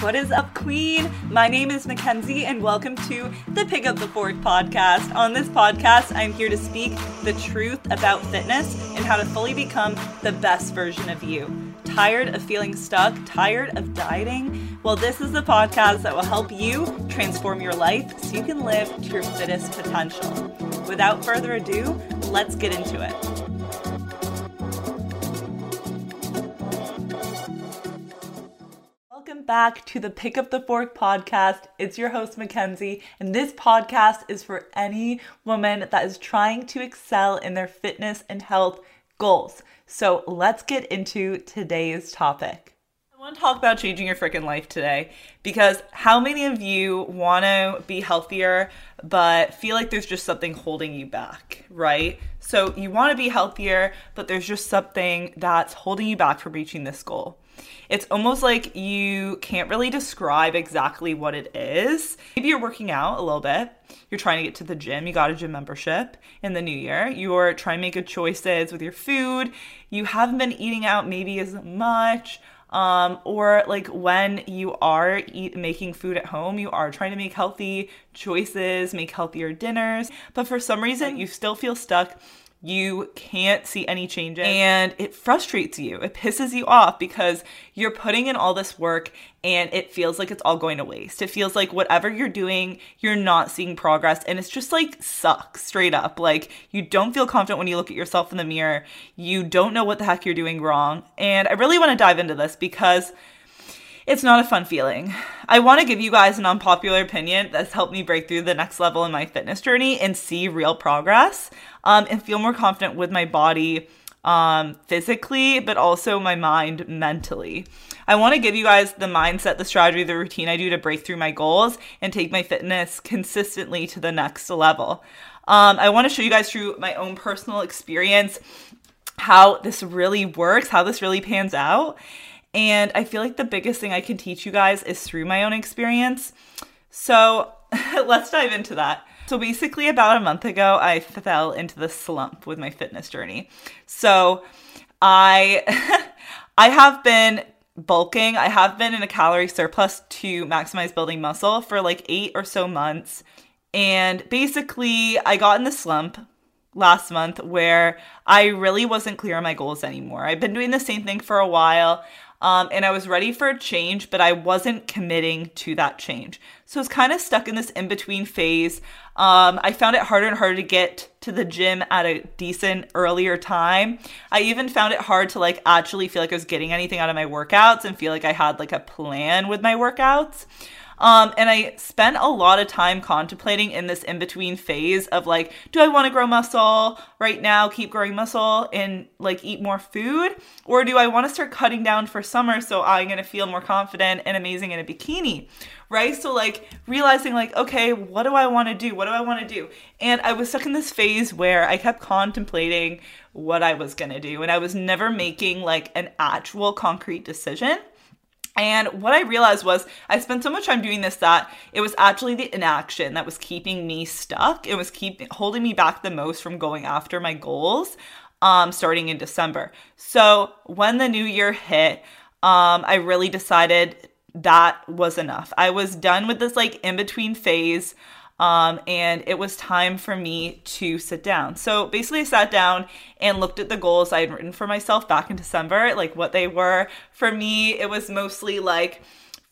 What is up, Queen? My name is Mackenzie, and welcome to the Pick Up the Fork podcast. On this podcast, I'm here to speak the truth about fitness and how to fully become the best version of you. Tired of feeling stuck? Tired of dieting? Well, this is the podcast that will help you transform your life so you can live to your fittest potential. Without further ado, let's get into it. Welcome back to the Pick Up the Fork podcast. It's your host, Mackenzie, and this podcast is for any woman that is trying to excel in their fitness and health goals. So let's get into today's topic. I want to talk about changing your freaking life today because how many of you want to be healthier but feel like there's just something holding you back, right? So you want to be healthier, but there's just something that's holding you back from reaching this goal. It's almost like you can't really describe exactly what it is. Maybe you're working out a little bit. You're trying to get to the gym. You got a gym membership in the new year. You're trying to make good choices with your food. You haven't been eating out maybe as much. Um, or like when you are eat, making food at home, you are trying to make healthy choices, make healthier dinners, but for some reason you still feel stuck you can't see any changes and it frustrates you. It pisses you off because you're putting in all this work and it feels like it's all going to waste. It feels like whatever you're doing, you're not seeing progress and it's just like sucks straight up. Like you don't feel confident when you look at yourself in the mirror. You don't know what the heck you're doing wrong. And I really want to dive into this because it's not a fun feeling. I want to give you guys an unpopular opinion that's helped me break through the next level in my fitness journey and see real progress um, and feel more confident with my body um, physically, but also my mind mentally. I want to give you guys the mindset, the strategy, the routine I do to break through my goals and take my fitness consistently to the next level. Um, I want to show you guys through my own personal experience how this really works, how this really pans out. And I feel like the biggest thing I can teach you guys is through my own experience. So let's dive into that. So basically, about a month ago, I fell into the slump with my fitness journey. So I I have been bulking. I have been in a calorie surplus to maximize building muscle for like 8 or so months. And basically, I got in the slump last month where I really wasn't clear on my goals anymore. I've been doing the same thing for a while. Um, and I was ready for a change, but I wasn't committing to that change. So I was kind of stuck in this in between phase. Um, I found it harder and harder to get to the gym at a decent earlier time. I even found it hard to like actually feel like I was getting anything out of my workouts and feel like I had like a plan with my workouts. Um, and I spent a lot of time contemplating in this in between phase of like, do I want to grow muscle right now, keep growing muscle and like eat more food? Or do I want to start cutting down for summer so I'm going to feel more confident and amazing in a bikini? Right? So, like, realizing, like, okay, what do I want to do? What do I want to do? And I was stuck in this phase where I kept contemplating what I was going to do. And I was never making like an actual concrete decision. And what I realized was I spent so much time doing this that it was actually the inaction that was keeping me stuck. It was keeping holding me back the most from going after my goals um, starting in December. So when the new year hit, um, I really decided that was enough. I was done with this like in between phase um, and it was time for me to sit down. So basically, I sat down and looked at the goals I had written for myself back in December, like what they were. For me, it was mostly like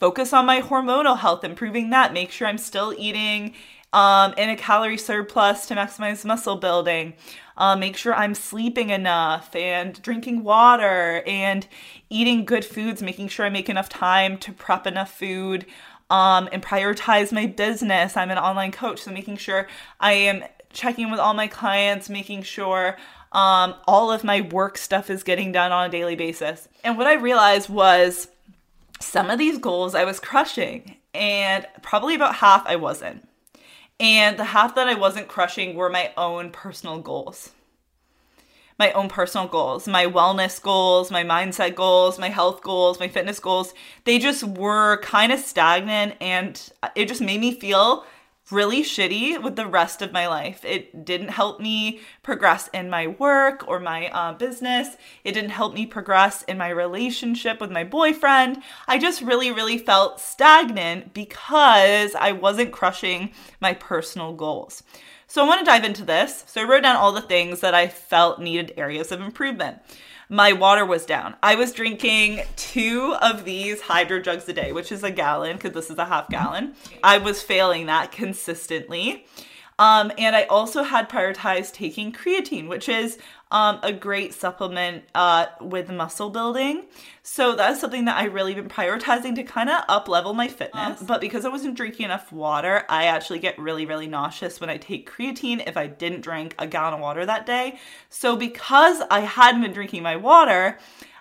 focus on my hormonal health, improving that, make sure I'm still eating um, in a calorie surplus to maximize muscle building. Uh, make sure I'm sleeping enough and drinking water and eating good foods, making sure I make enough time to prep enough food um, and prioritize my business. I'm an online coach, so making sure I am checking with all my clients, making sure um, all of my work stuff is getting done on a daily basis. And what I realized was some of these goals I was crushing, and probably about half I wasn't. And the half that I wasn't crushing were my own personal goals my own personal goals, my wellness goals, my mindset goals, my health goals, my fitness goals. They just were kind of stagnant and it just made me feel really shitty with the rest of my life. It didn't help me progress in my work or my uh, business. It didn't help me progress in my relationship with my boyfriend. I just really, really felt stagnant because I wasn't crushing my personal goals. So I want to dive into this. So I wrote down all the things that I felt needed areas of improvement my water was down. I was drinking two of these hydro jugs a day, which is a gallon because this is a half gallon. I was failing that consistently. Um, and I also had prioritized taking creatine, which is um, a great supplement uh, with muscle building. So that's something that I really been prioritizing to kind of up level my fitness. But because I wasn't drinking enough water, I actually get really, really nauseous when I take creatine if I didn't drink a gallon of water that day. So because I hadn't been drinking my water,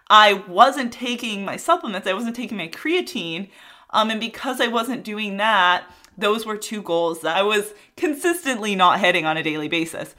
I wasn't taking my supplements, I wasn't taking my creatine. Um, and because I wasn't doing that, those were two goals that I was consistently not hitting on a daily basis.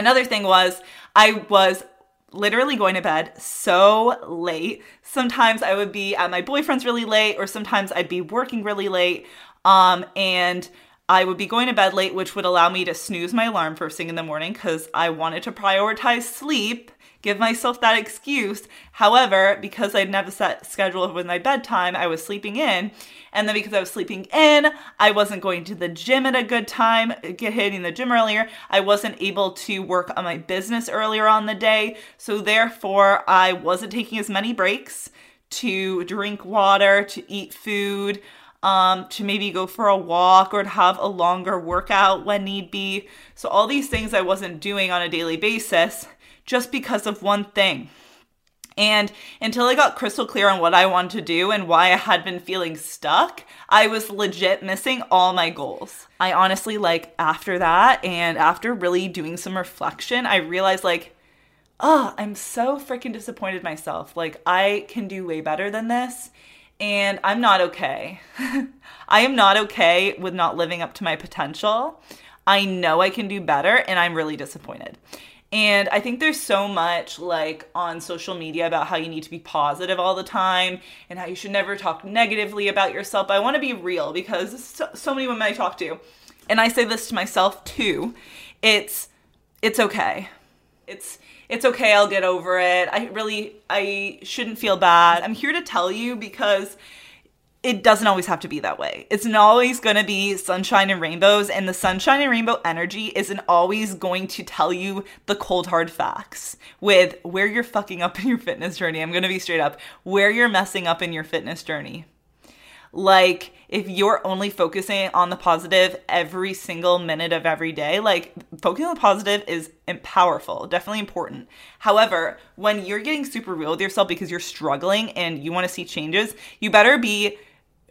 Another thing was I was literally going to bed so late. Sometimes I would be at my boyfriend's really late, or sometimes I'd be working really late. Um, and I would be going to bed late, which would allow me to snooze my alarm first thing in the morning because I wanted to prioritize sleep give myself that excuse. However, because I didn't have a set schedule with my bedtime, I was sleeping in. And then because I was sleeping in, I wasn't going to the gym at a good time, get hitting the gym earlier. I wasn't able to work on my business earlier on the day. So therefore, I wasn't taking as many breaks to drink water, to eat food, um, to maybe go for a walk or to have a longer workout when need be. So, all these things I wasn't doing on a daily basis just because of one thing. And until I got crystal clear on what I wanted to do and why I had been feeling stuck, I was legit missing all my goals. I honestly, like, after that and after really doing some reflection, I realized, like, oh, I'm so freaking disappointed myself. Like, I can do way better than this. And I'm not okay. I am not okay with not living up to my potential. I know I can do better, and I'm really disappointed. And I think there's so much like on social media about how you need to be positive all the time and how you should never talk negatively about yourself. But I want to be real because so, so many women I talk to, and I say this to myself too. It's it's okay. It's it's okay. I'll get over it. I really I shouldn't feel bad. I'm here to tell you because it doesn't always have to be that way. It's not always going to be sunshine and rainbows, and the sunshine and rainbow energy isn't always going to tell you the cold hard facts with where you're fucking up in your fitness journey. I'm going to be straight up where you're messing up in your fitness journey. Like, if you're only focusing on the positive every single minute of every day, like, focusing on the positive is powerful, definitely important. However, when you're getting super real with yourself because you're struggling and you want to see changes, you better be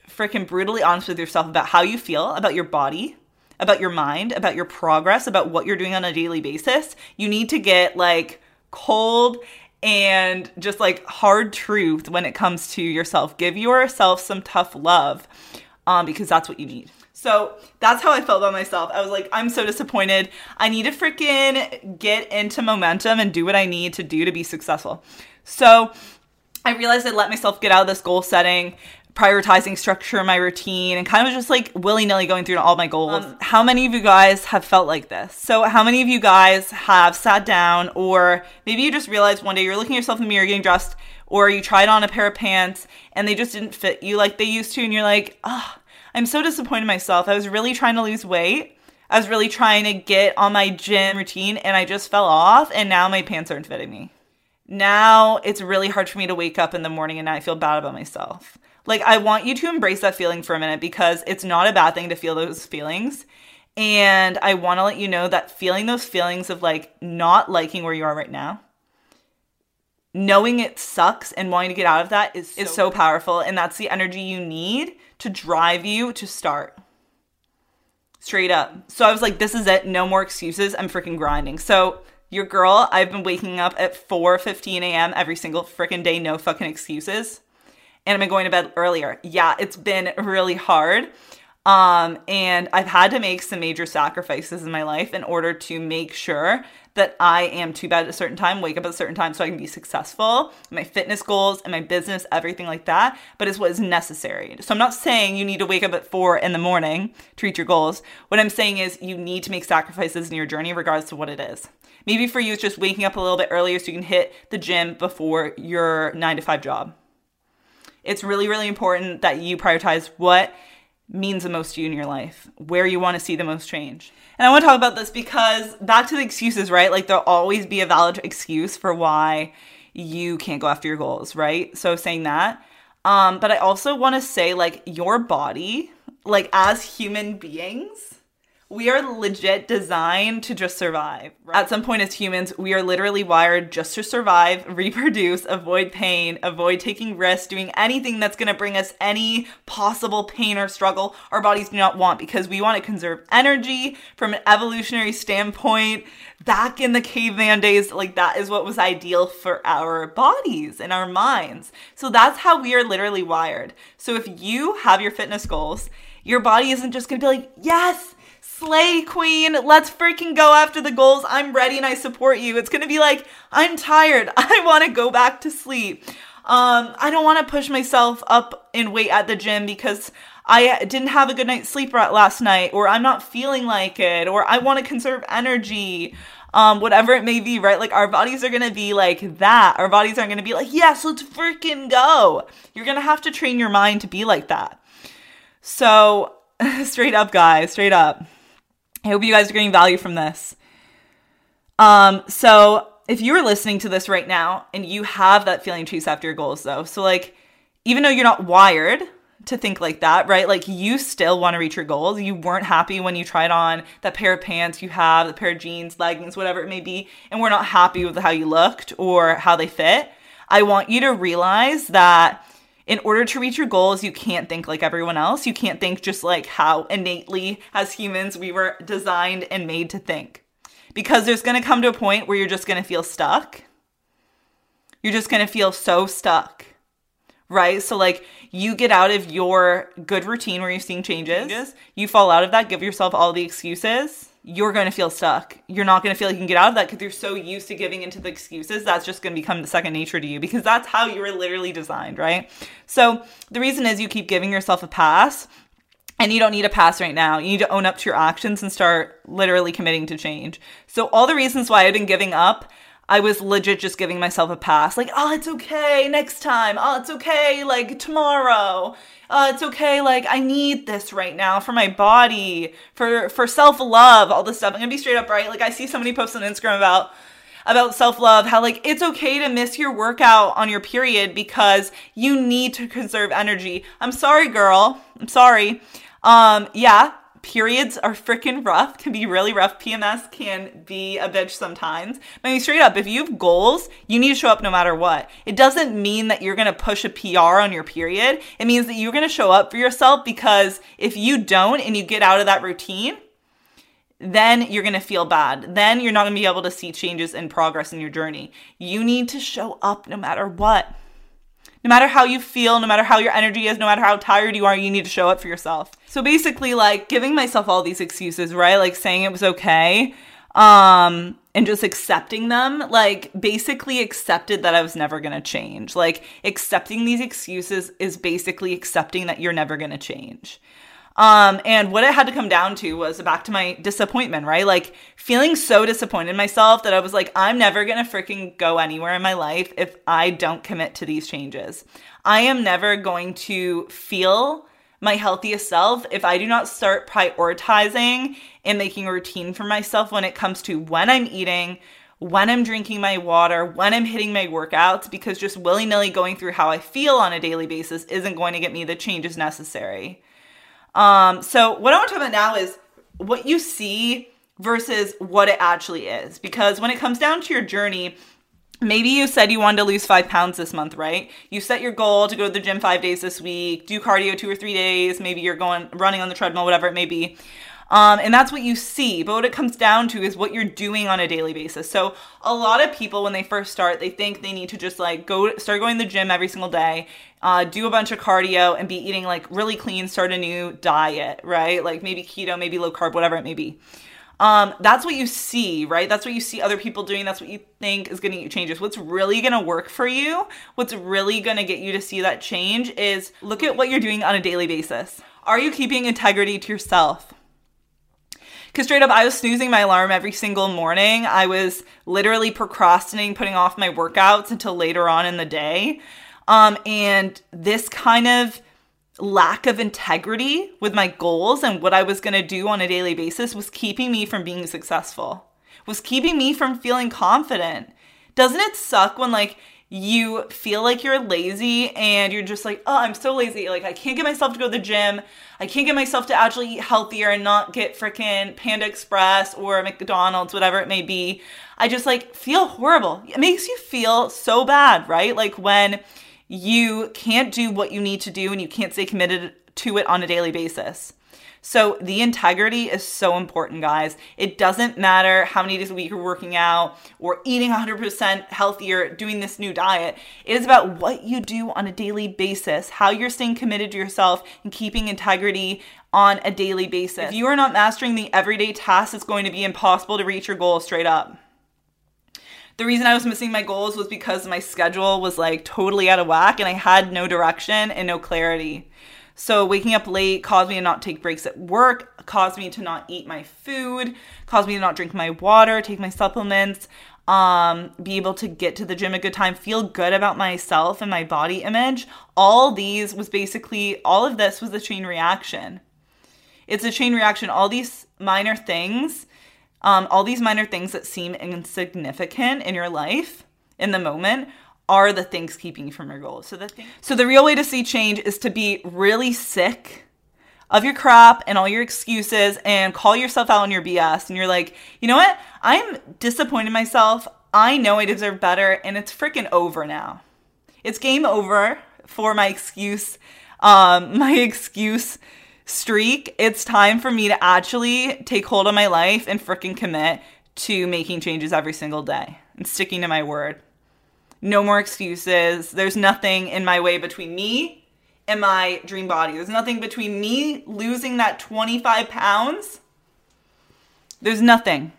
freaking brutally honest with yourself about how you feel about your body, about your mind, about your progress, about what you're doing on a daily basis. You need to get like cold and just like hard truth when it comes to yourself. Give yourself some tough love um, because that's what you need. So that's how I felt about myself. I was like, I'm so disappointed. I need to freaking get into momentum and do what I need to do to be successful. So I realized I let myself get out of this goal setting prioritizing structure in my routine and kind of just like willy-nilly going through all my goals. Um, how many of you guys have felt like this? So how many of you guys have sat down or maybe you just realized one day you're looking at yourself in the mirror getting dressed or you tried on a pair of pants and they just didn't fit you like they used to and you're like, "Oh, I'm so disappointed in myself. I was really trying to lose weight. I was really trying to get on my gym routine and I just fell off and now my pants aren't fitting me." Now it's really hard for me to wake up in the morning and I feel bad about myself. Like, I want you to embrace that feeling for a minute because it's not a bad thing to feel those feelings. And I want to let you know that feeling those feelings of like not liking where you are right now, knowing it sucks and wanting to get out of that is, so is so powerful. And that's the energy you need to drive you to start. Straight up. So I was like, this is it. No more excuses. I'm freaking grinding. So your girl, I've been waking up at 4 15 a.m. every single freaking day, no fucking excuses and I've been going to bed earlier. Yeah, it's been really hard. Um, and I've had to make some major sacrifices in my life in order to make sure that I am to bed at a certain time, wake up at a certain time so I can be successful, my fitness goals and my business, everything like that. But it's what is necessary. So I'm not saying you need to wake up at four in the morning to reach your goals. What I'm saying is you need to make sacrifices in your journey, regardless of what it is. Maybe for you, it's just waking up a little bit earlier so you can hit the gym before your nine to five job. It's really, really important that you prioritize what means the most to you in your life, where you want to see the most change. And I want to talk about this because back to the excuses, right? Like there'll always be a valid excuse for why you can't go after your goals, right? So saying that. Um, but I also want to say like your body, like as human beings, we are legit designed to just survive. Right? At some point as humans, we are literally wired just to survive, reproduce, avoid pain, avoid taking risks, doing anything that's going to bring us any possible pain or struggle our bodies do not want because we want to conserve energy from an evolutionary standpoint. Back in the caveman days, like that is what was ideal for our bodies and our minds. So that's how we are literally wired. So if you have your fitness goals, your body isn't just going to be like, yes, slay queen let's freaking go after the goals i'm ready and i support you it's gonna be like i'm tired i want to go back to sleep um, i don't want to push myself up in weight at the gym because i didn't have a good night's sleep last night or i'm not feeling like it or i want to conserve energy um, whatever it may be, right? Like our bodies are gonna be like that. Our bodies aren't gonna be like, yes, let's freaking go. You're gonna have to train your mind to be like that. So, straight up, guys, straight up. I hope you guys are getting value from this. Um, so if you're listening to this right now and you have that feeling to chase after your goals though, so like even though you're not wired to think like that, right? Like you still want to reach your goals. You weren't happy when you tried on that pair of pants you have, the pair of jeans, leggings, whatever it may be, and we're not happy with how you looked or how they fit. I want you to realize that in order to reach your goals, you can't think like everyone else. You can't think just like how innately, as humans, we were designed and made to think. Because there's gonna come to a point where you're just gonna feel stuck. You're just gonna feel so stuck, right? So, like, you get out of your good routine where you're seeing changes, you fall out of that, give yourself all the excuses you're going to feel stuck. You're not going to feel like you can get out of that because you're so used to giving into the excuses. That's just going to become the second nature to you because that's how you were literally designed, right? So the reason is you keep giving yourself a pass and you don't need a pass right now. You need to own up to your actions and start literally committing to change. So all the reasons why I've been giving up I was legit just giving myself a pass. Like, oh, it's okay next time. Oh, it's okay like tomorrow. Uh, it's okay. Like, I need this right now for my body, for for self love, all this stuff. I'm gonna be straight up right. Like, I see so many posts on Instagram about about self love, how like it's okay to miss your workout on your period because you need to conserve energy. I'm sorry, girl. I'm sorry. Um, yeah, periods are freaking rough, can be really rough. PMS can be a bitch sometimes. But I mean, straight up, if you have goals, you need to show up no matter what. It doesn't mean that you're gonna push a PR on your period. It means that you're gonna show up for yourself because if you don't and you get out of that routine, then you're to feel bad. Then you're not to be able to see changes and progress in your journey. You need to show up no matter what. No matter how you feel, no matter how your energy is, no matter how tired you are, you need to show up for yourself. So basically, like giving myself all these excuses, right? Like saying it was okay, um, and just accepting them, like basically accepted that I was never gonna change. Like accepting these excuses is basically accepting that you're never gonna change. Um, and what it had to come down to was back to my disappointment, right? Like feeling so disappointed in myself that I was like, I'm never gonna freaking go anywhere in my life if I don't commit to these changes. I am never going to feel my healthiest self if I do not start prioritizing and making a routine for myself when it comes to when I'm eating, when I'm drinking my water, when I'm hitting my workouts, because just willy nilly going through how I feel on a daily basis isn't going to get me the changes necessary. Um, so what I want to talk about now is what you see versus what it actually is. Because when it comes down to your journey, maybe you said you wanted to lose five pounds this month, right? You set your goal to go to the gym five days this week, do cardio two or three days, maybe you're going running on the treadmill, whatever it may be. Um, and that's what you see. But what it comes down to is what you're doing on a daily basis. So a lot of people, when they first start, they think they need to just like go start going to the gym every single day, uh, do a bunch of cardio, and be eating like really clean, start a new diet, right? Like maybe keto, maybe low carb, whatever it may be. Um, that's what you see, right? That's what you see other people doing. That's what you think is going to get changes. What's really going to work for you, what's really going to get you to see that change is look at what you're doing on a daily basis. Are you keeping integrity to yourself? Because straight up, I was snoozing my alarm every single morning. I was literally procrastinating putting off my workouts until later on in the day. Um, and this kind of lack of integrity with my goals and what I was going to do on a daily basis was keeping me from being successful, was keeping me from feeling confident. Doesn't it suck when like you feel like you're lazy and you're just like, oh, I'm so lazy. Like, I can't get myself to go to the gym. I can't get myself to actually eat healthier and not get freaking Panda Express or McDonald's, whatever it may be. I just like feel horrible. It makes you feel so bad, right? Like when you can't do what you need to do and you can't stay committed to it on a daily basis. So the integrity is so important, guys. It doesn't matter how many days a week you're working out or eating 100% healthier, doing this new diet. It is about what you do on a daily basis, how you're staying committed to yourself and keeping integrity on a daily basis. If you are not mastering the everyday tasks, it's going to be impossible to reach your goal straight up. The reason I was missing my goals was because my schedule was like totally out of whack and I had no direction and no clarity. So waking up late caused me to not take breaks at work, caused me to not eat my food, caused me to not drink my water, take my supplements, um, be able to get to the gym a good time, feel good about myself and my body image. All these was basically, all of this was a chain reaction. It's a chain reaction. All these minor things, um, all these minor things that seem insignificant in your life in the moment are the things keeping you from your goals. So the thing- so the real way to see change is to be really sick of your crap and all your excuses and call yourself out on your BS and you're like, "You know what? I'm disappointed in myself. I know I deserve better and it's freaking over now. It's game over for my excuse um my excuse streak. It's time for me to actually take hold of my life and freaking commit to making changes every single day and sticking to my word no more excuses. There's nothing in my way between me and my dream body. There's nothing between me losing that 25 pounds. There's nothing.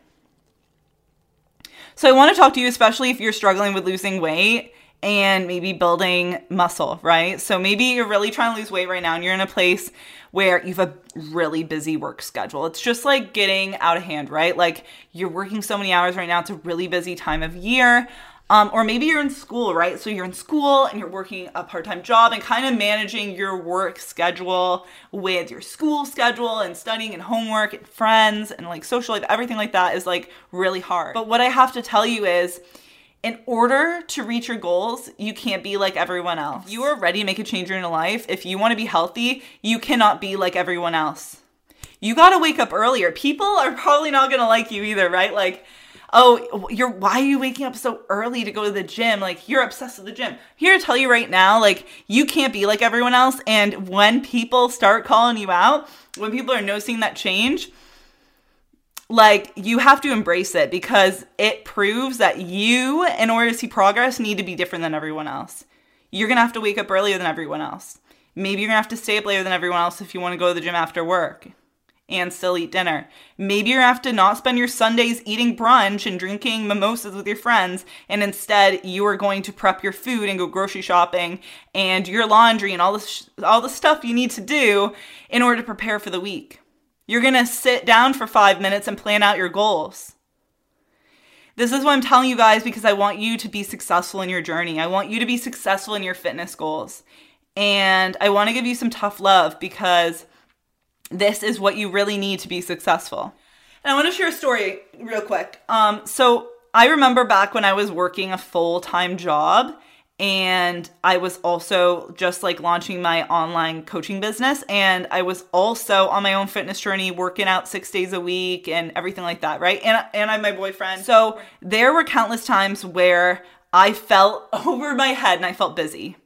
So I want to talk to you, especially if you're struggling with losing weight and maybe building muscle, right? So maybe you're really trying to lose weight right now and you're in a place where you have a really busy work schedule. It's just like getting out of hand, right? Like you're working so many hours right now. It's a really busy time of year. Um, or maybe you're in school, right? So you're in school and you're working a part time job and kind of managing your work schedule with your school schedule and studying and homework and friends and like social life, everything like that is like really hard. But what I have to tell you is, in order to reach your goals, you can't be like everyone else. You are ready to make a change in your life, if you want to be healthy, you cannot be like everyone else. You got to wake up earlier. People are probably not going to like you either, right? Like, oh, you're why are you waking up so early to go to the gym? Like you're obsessed with the gym. Here to tell you right now, like you can't be like everyone else. And when people start calling you out, when people are noticing that change, like you have to embrace it because it proves that you, in order to see progress, need to be different than everyone else. You're gonna have to wake up earlier than everyone else. Maybe you're gonna have to stay up later than everyone else if you wanna go to the gym after work and still eat dinner. Maybe you're have to not spend your Sundays eating brunch and drinking mimosas with your friends, and instead you are going to prep your food and go grocery shopping and your laundry and all the sh- all the stuff you need to do in order to prepare for the week. You're gonna sit down for five minutes and plan out your goals. This is what I'm telling you guys because I want you to be successful in your journey. I want you to be successful in your fitness goals. And I want to give you some tough love because this is what you really need to be successful. And I want to share a story real quick. Um, so I remember back when I was working a full time job and I was also just like launching my online coaching business. And I was also on my own fitness journey, working out six days a week and everything like that, right? And, and I'm my boyfriend. So there were countless times where I felt over my head and I felt busy.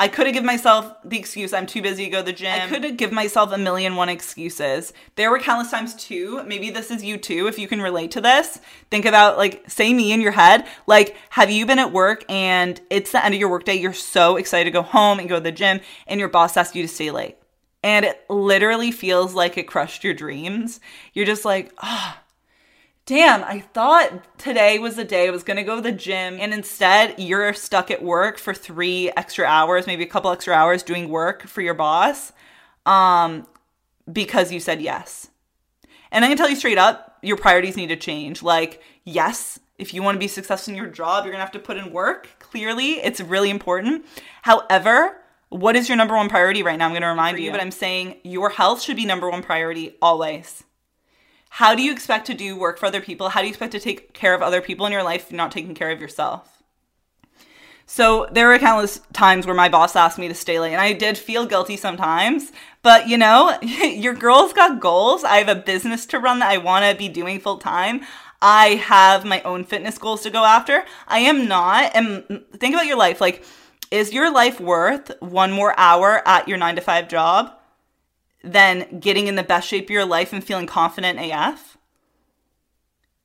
I could have given myself the excuse I'm too busy to go to the gym. I could have given myself a million one excuses. There were countless times too. Maybe this is you too, if you can relate to this. Think about like, say me in your head. Like, have you been at work and it's the end of your workday? You're so excited to go home and go to the gym, and your boss asks you to stay late. And it literally feels like it crushed your dreams. You're just like, ah. Oh, damn, I thought today was the day I was gonna go to the gym, and instead you're stuck at work for three extra hours, maybe a couple extra hours doing work for your boss, um, because you said yes. And I can tell you straight up, your priorities need to change. Like, yes, if you want to be successful in your job, you're gonna have to put in work. Clearly, it's really important. However, what is your number one priority right now? I'm gonna remind you, but I'm saying your health should be number one priority always. How do you expect to do work for other people? How do you expect to take care of other people in your life if you're not taking care of yourself? So there were countless times where my boss asked me to stay late, and I did feel guilty sometimes. But you know, your girl's got goals. I have a business to run that I want to be doing full time. I have my own fitness goals to go after. I am not. And think about your life. Like, is your life worth one more hour at your nine to five job? Than getting in the best shape of your life and feeling confident AF?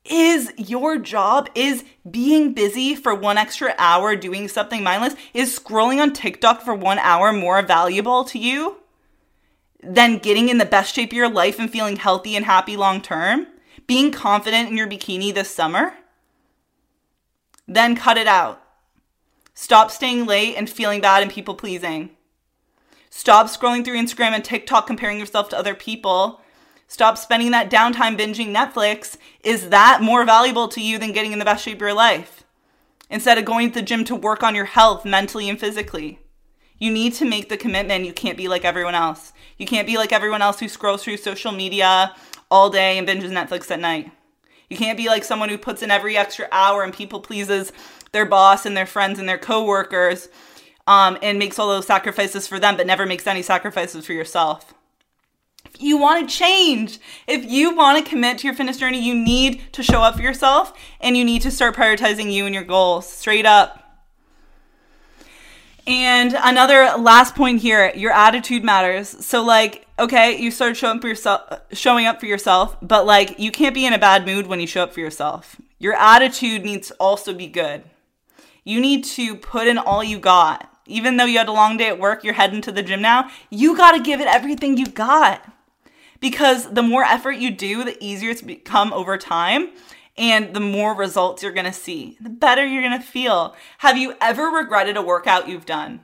Is your job, is being busy for one extra hour doing something mindless, is scrolling on TikTok for one hour more valuable to you than getting in the best shape of your life and feeling healthy and happy long term? Being confident in your bikini this summer? Then cut it out. Stop staying late and feeling bad and people pleasing. Stop scrolling through Instagram and TikTok comparing yourself to other people. Stop spending that downtime binging Netflix. Is that more valuable to you than getting in the best shape of your life? Instead of going to the gym to work on your health mentally and physically. You need to make the commitment. You can't be like everyone else. You can't be like everyone else who scrolls through social media all day and binges Netflix at night. You can't be like someone who puts in every extra hour and people pleases their boss and their friends and their coworkers um, and makes all those sacrifices for them, but never makes any sacrifices for yourself. If you want to change, if you want to commit to your fitness journey, you need to show up for yourself and you need to start prioritizing you and your goals straight up. And another last point here, your attitude matters. So like, okay, you start showing up for yourself showing up for yourself, but like you can't be in a bad mood when you show up for yourself. Your attitude needs to also be good. You need to put in all you got even though you had a long day at work, you're heading to the gym now, you got to give it everything you got. Because the more effort you do, the easier it's become over time and the more results you're going to see, the better you're going to feel. Have you ever regretted a workout you've done?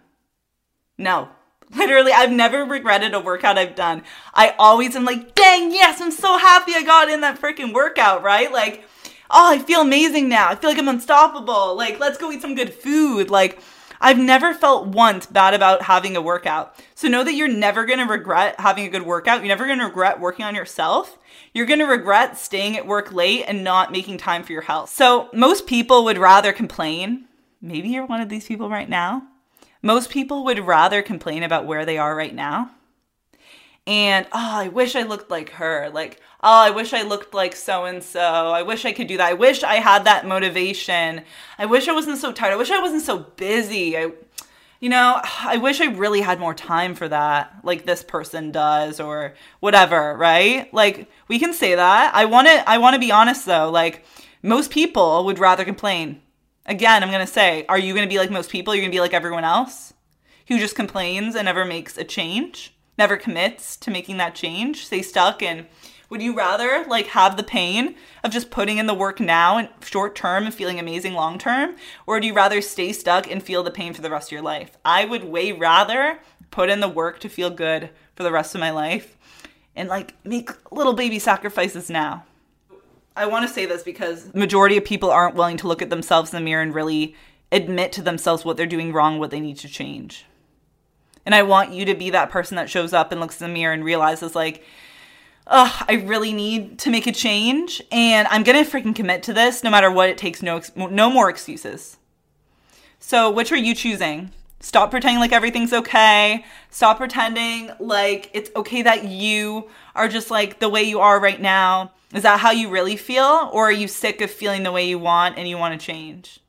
No. Literally, I've never regretted a workout I've done. I always am like, dang, yes, I'm so happy I got in that freaking workout, right? Like, oh, I feel amazing now. I feel like I'm unstoppable. Like, let's go eat some good food. Like, I've never felt once bad about having a workout. So know that you're never going to regret having a good workout. You're never going to regret working on yourself. You're going to regret staying at work late and not making time for your health. So most people would rather complain. Maybe you're one of these people right now. Most people would rather complain about where they are right now and oh, I wish I looked like her. Like, oh, I wish I looked like so and so. I wish I could do that. I wish I had that motivation. I wish I wasn't so tired. I wish I wasn't so busy. I, you know, I wish I really had more time for that, like this person does, or whatever, right? Like, we can say that. I want to. I want to be honest though. Like, most people would rather complain. Again, I'm gonna say, are you gonna be like most people? You're gonna be like everyone else who just complains and never makes a change never commits to making that change, stay stuck and would you rather like have the pain of just putting in the work now and short term and feeling amazing long term or do you rather stay stuck and feel the pain for the rest of your life? I would way rather put in the work to feel good for the rest of my life and like make little baby sacrifices now. I want to say this because majority of people aren't willing to look at themselves in the mirror and really admit to themselves what they're doing wrong, what they need to change. And I want you to be that person that shows up and looks in the mirror and realizes, like, ugh, I really need to make a change. And I'm going to freaking commit to this no matter what it takes. No, no more excuses. So, which are you choosing? Stop pretending like everything's okay. Stop pretending like it's okay that you are just like the way you are right now. Is that how you really feel? Or are you sick of feeling the way you want and you want to change?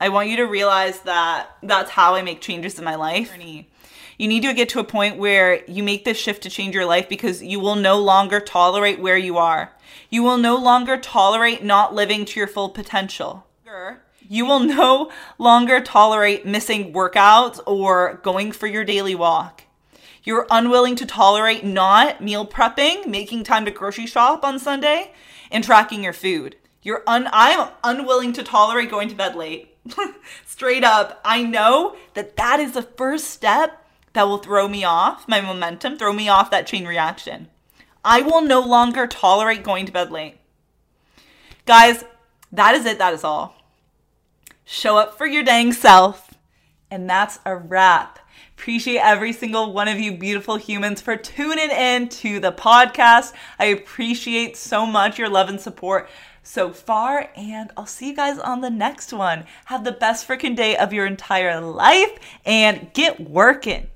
I want you to realize that that's how I make changes in my life. You need to get to a point where you make this shift to change your life because you will no longer tolerate where you are. You will no longer tolerate not living to your full potential. You will no longer tolerate missing workouts or going for your daily walk. You're unwilling to tolerate not meal prepping, making time to grocery shop on Sunday, and tracking your food. You're un I'm unwilling to tolerate going to bed late. Straight up, I know that that is the first step that will throw me off my momentum, throw me off that chain reaction. I will no longer tolerate going to bed late. Guys, that is it. That is all. Show up for your dang self. And that's a wrap. Appreciate every single one of you beautiful humans for tuning in to the podcast. I appreciate so much your love and support so far, and I'll see you guys on the next one. Have the best freaking day of your entire life and get working.